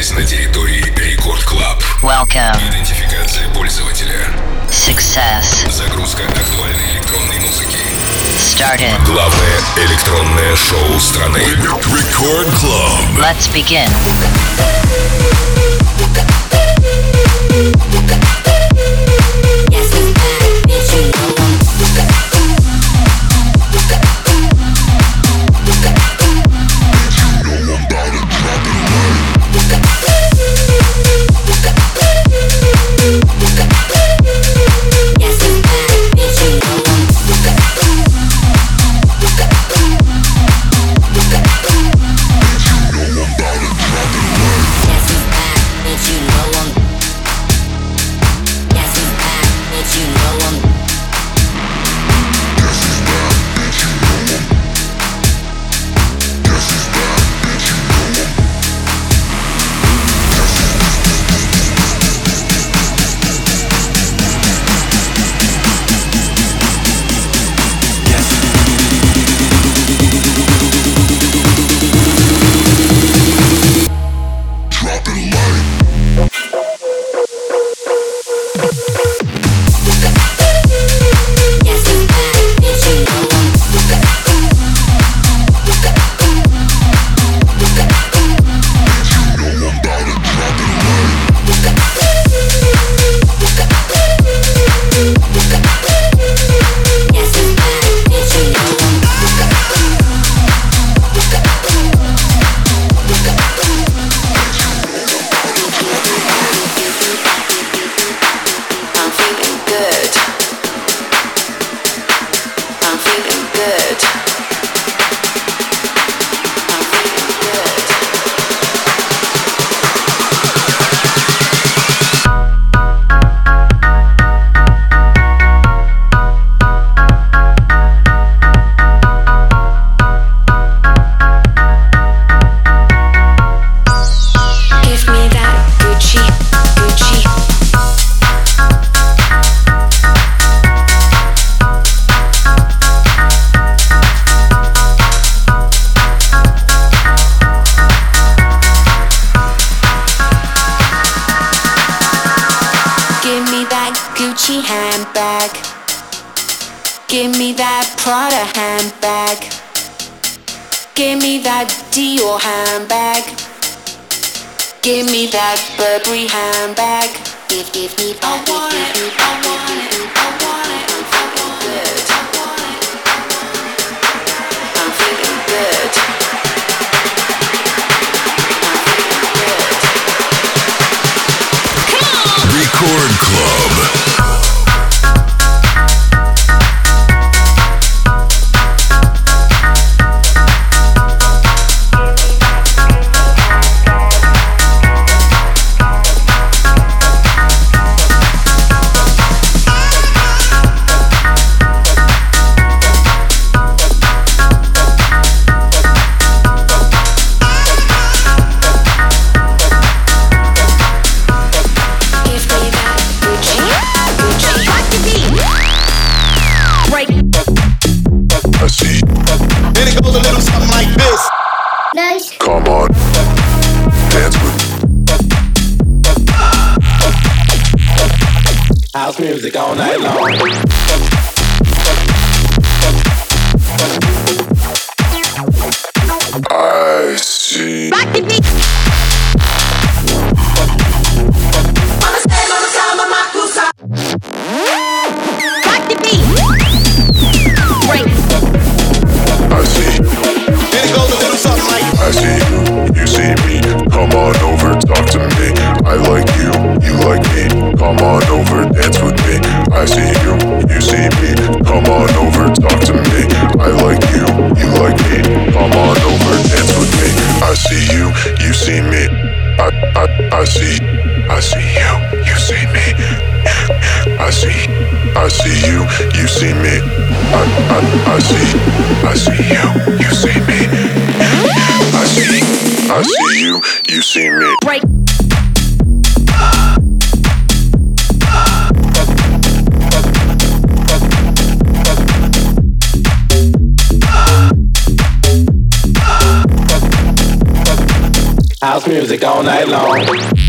находитесь на территории Рекорд Клаб. Welcome. Идентификация пользователя. Success. Загрузка актуальной электронной музыки. Started. Главное электронное шоу страны. Record Club. Let's begin. Nice. Come on, dance with. me. House music all night long. Night long.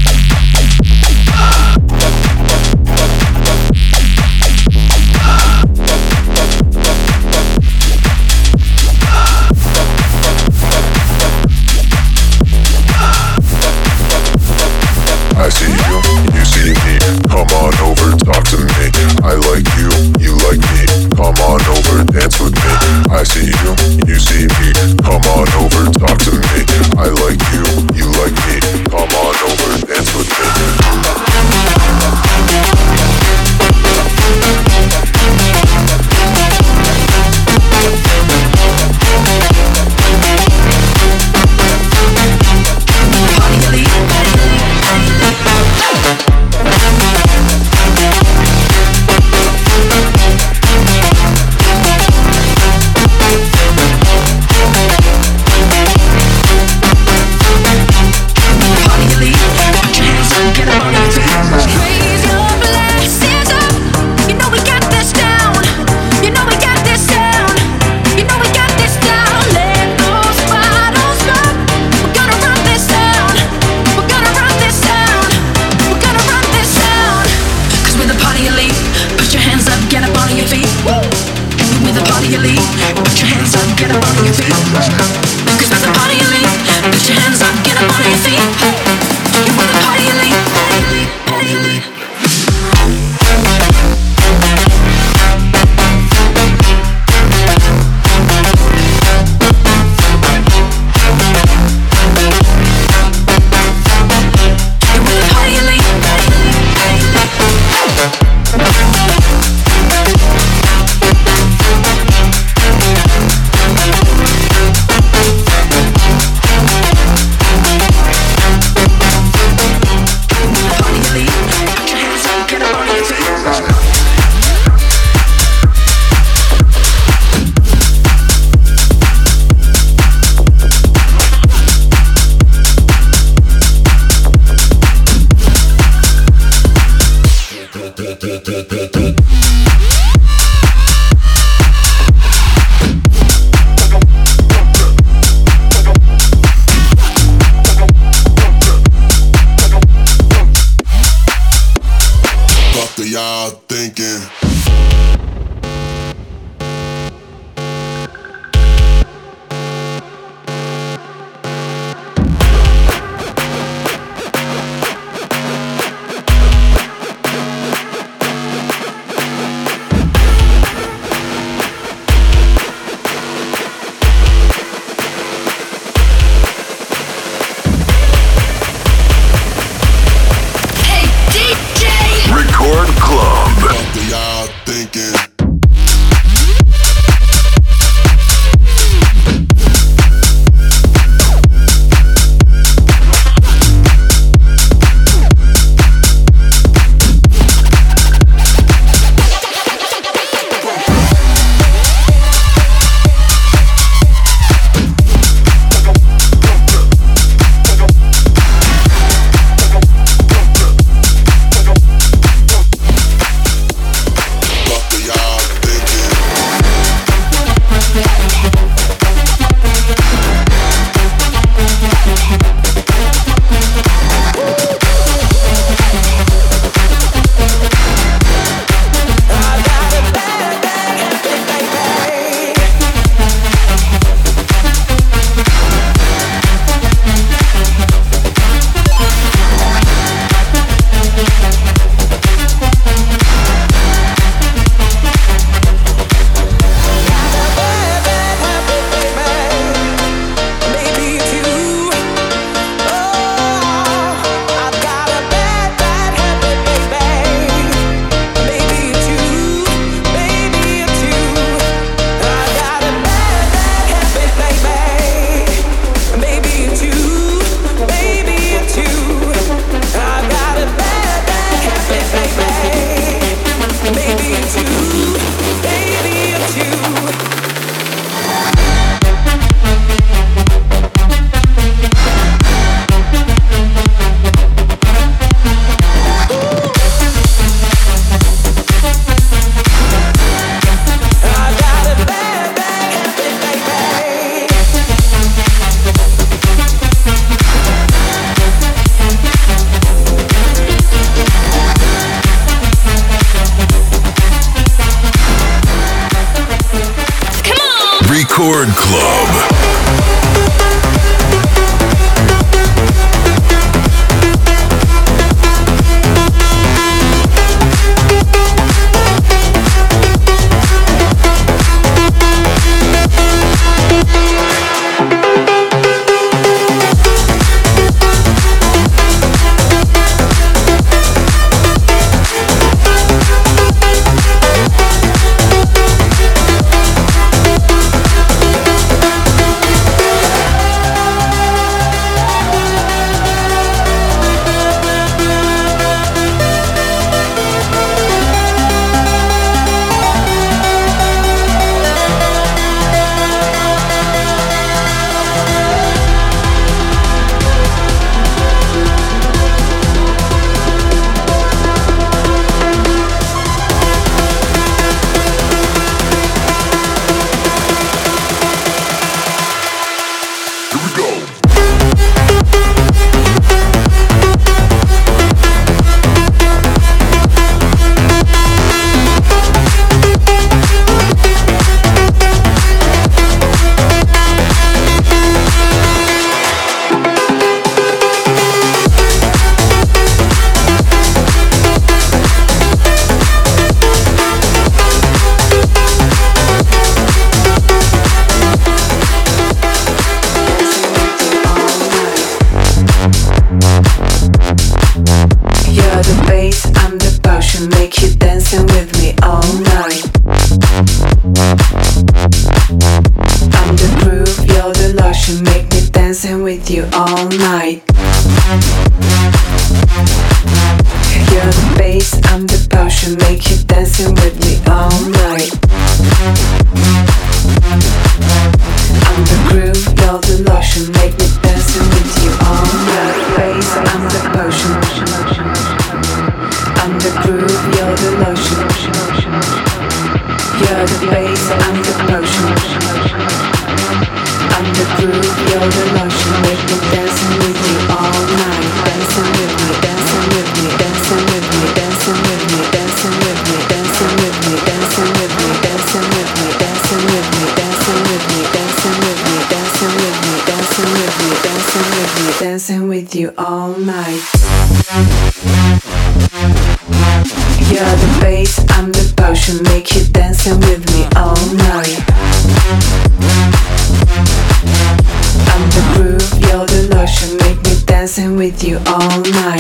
You're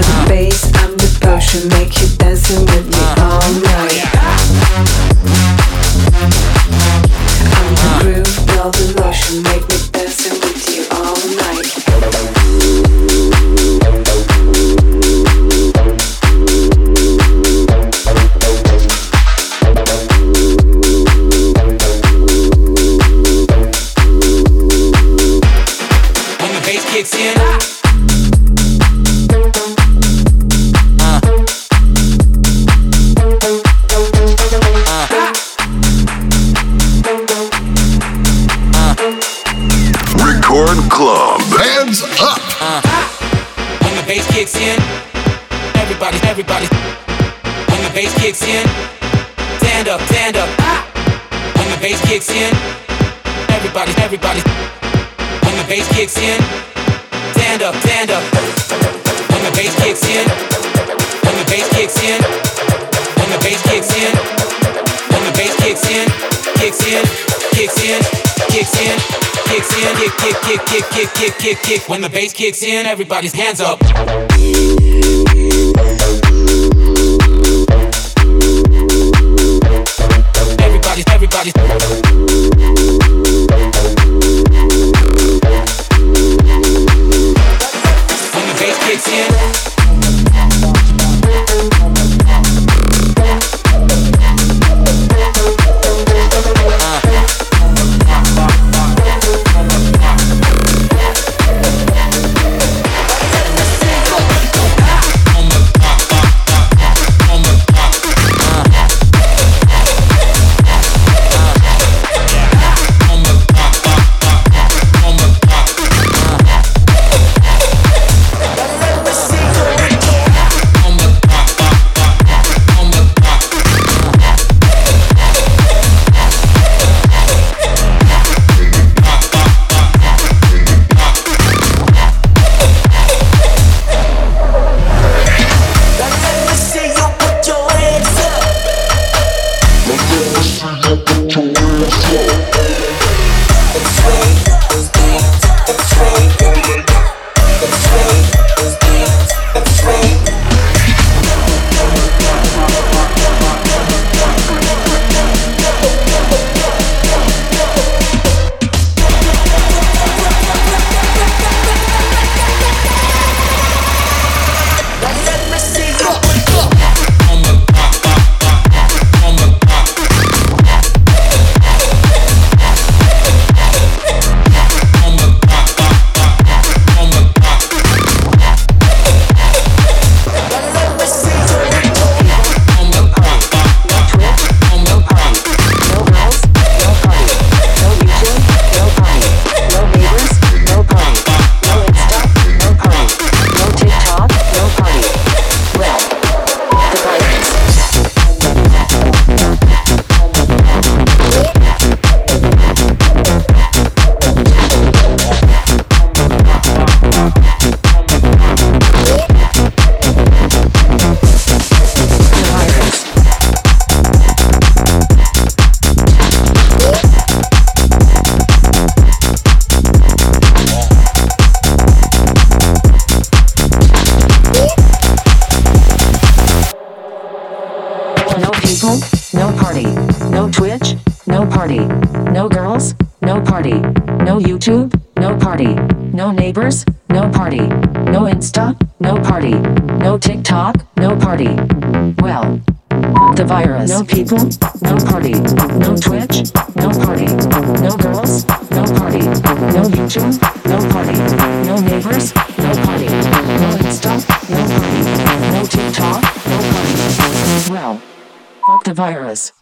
the bass, I'm the potion, make you dancing with me all night. I'm the groove, the make me When the bass kicks in, everybody's hands up. Everybody, everybody. No YouTube, no party. No neighbors, no party. No Insta, no party. No TikTok, no party. Well, the virus. No people, no party. No Twitch, no party. No girls, no party. No YouTube, no party. No neighbors, no party. No Insta, no party. No TikTok, no party. Well, fuck the virus.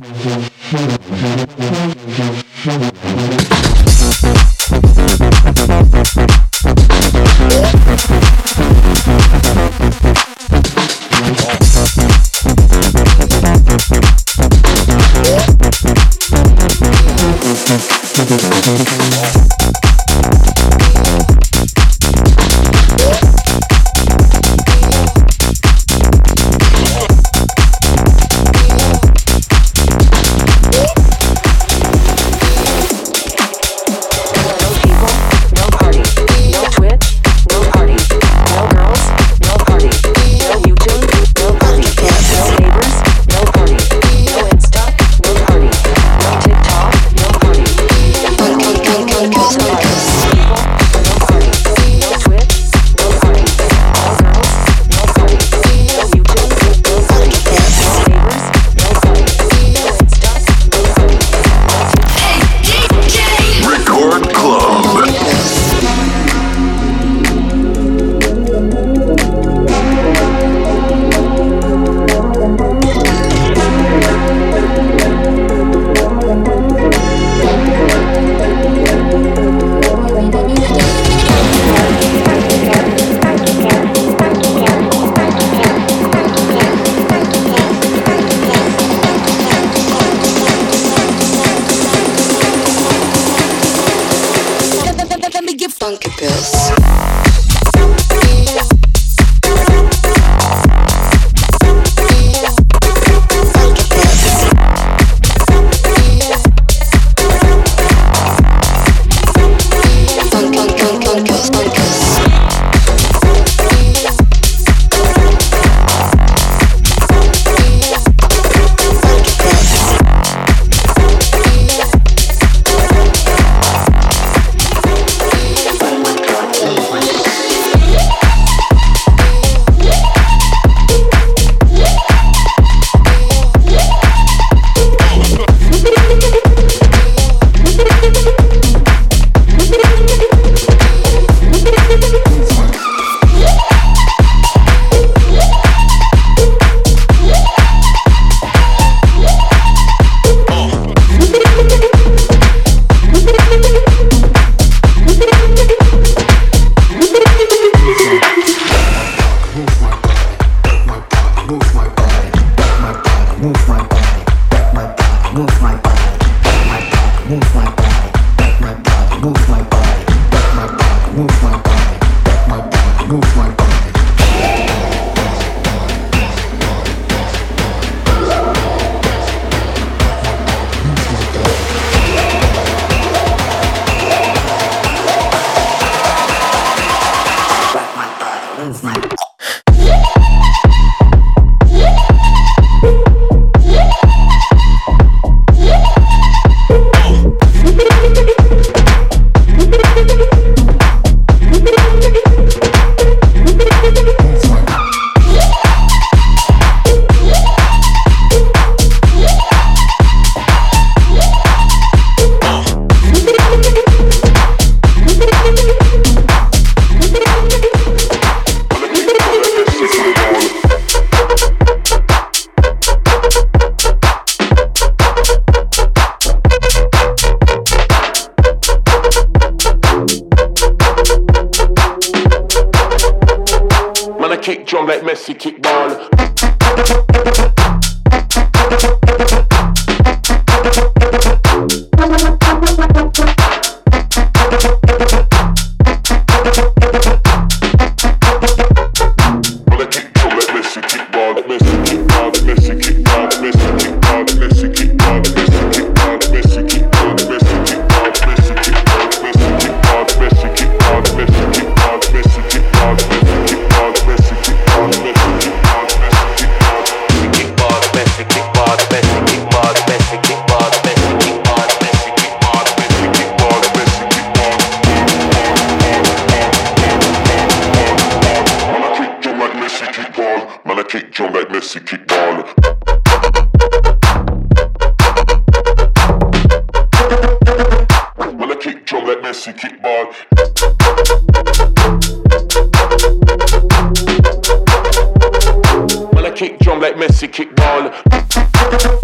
Like Messi kick ball.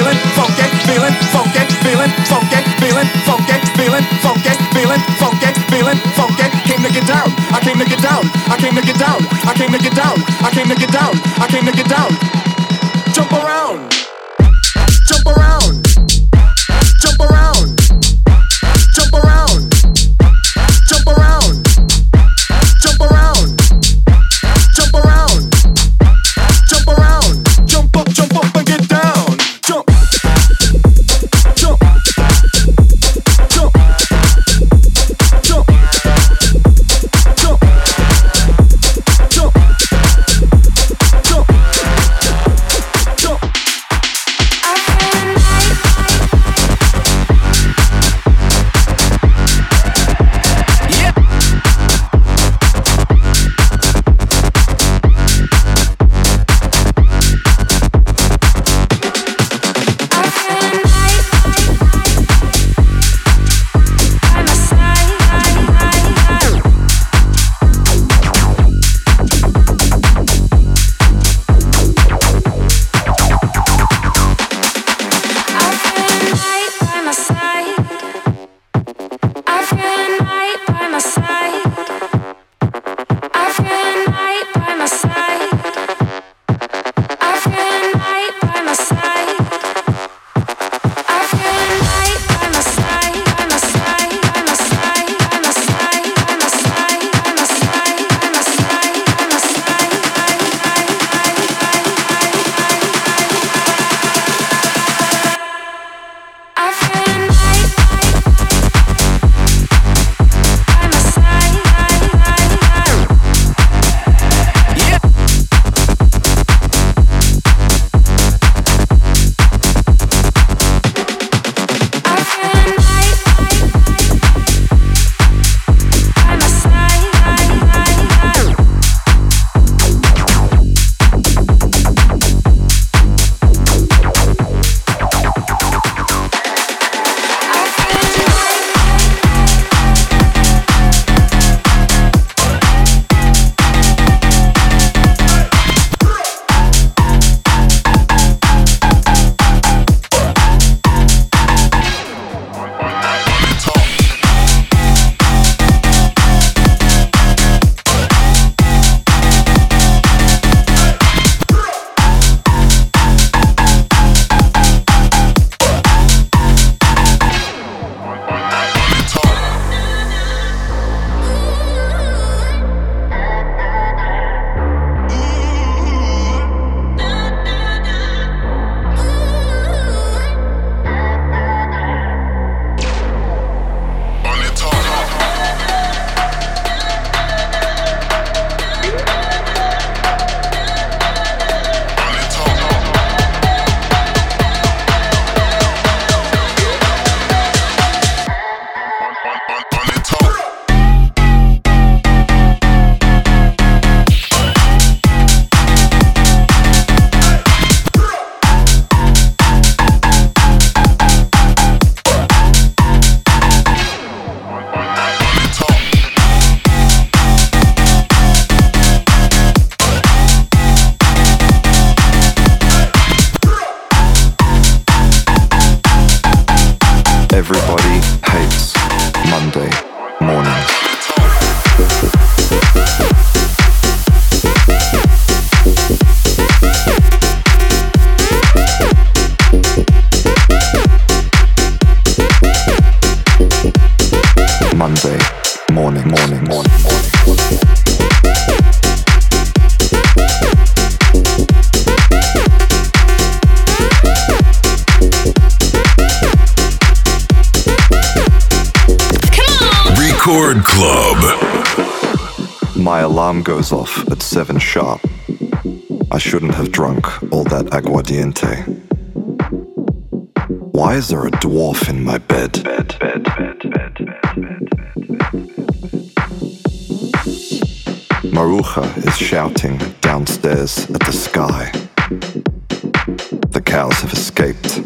Feeling funky, feeling funky, feeling funky, feeling funky, feeling funky, feeling funky, feeling funky. Came to get down. I came to get down. I came to get down. I came to get down. I came to get down. I came to get down. Jump around. Jump around. 7 sharp. I shouldn't have drunk all that aguardiente. Why is there a dwarf in my bed? bed, bed, bed, Maruja is shouting downstairs at the sky. The cows have escaped.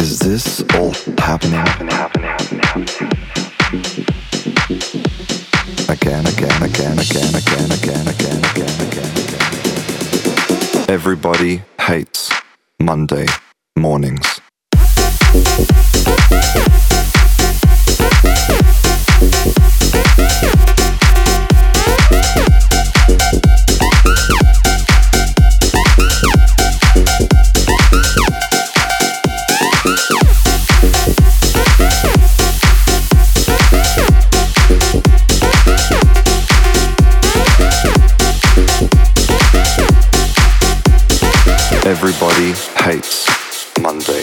Is this all happening? Again, again, again, again, again, again, again, again, again, again. Everybody hates Monday mornings. Everybody hates Monday.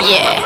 Yeah.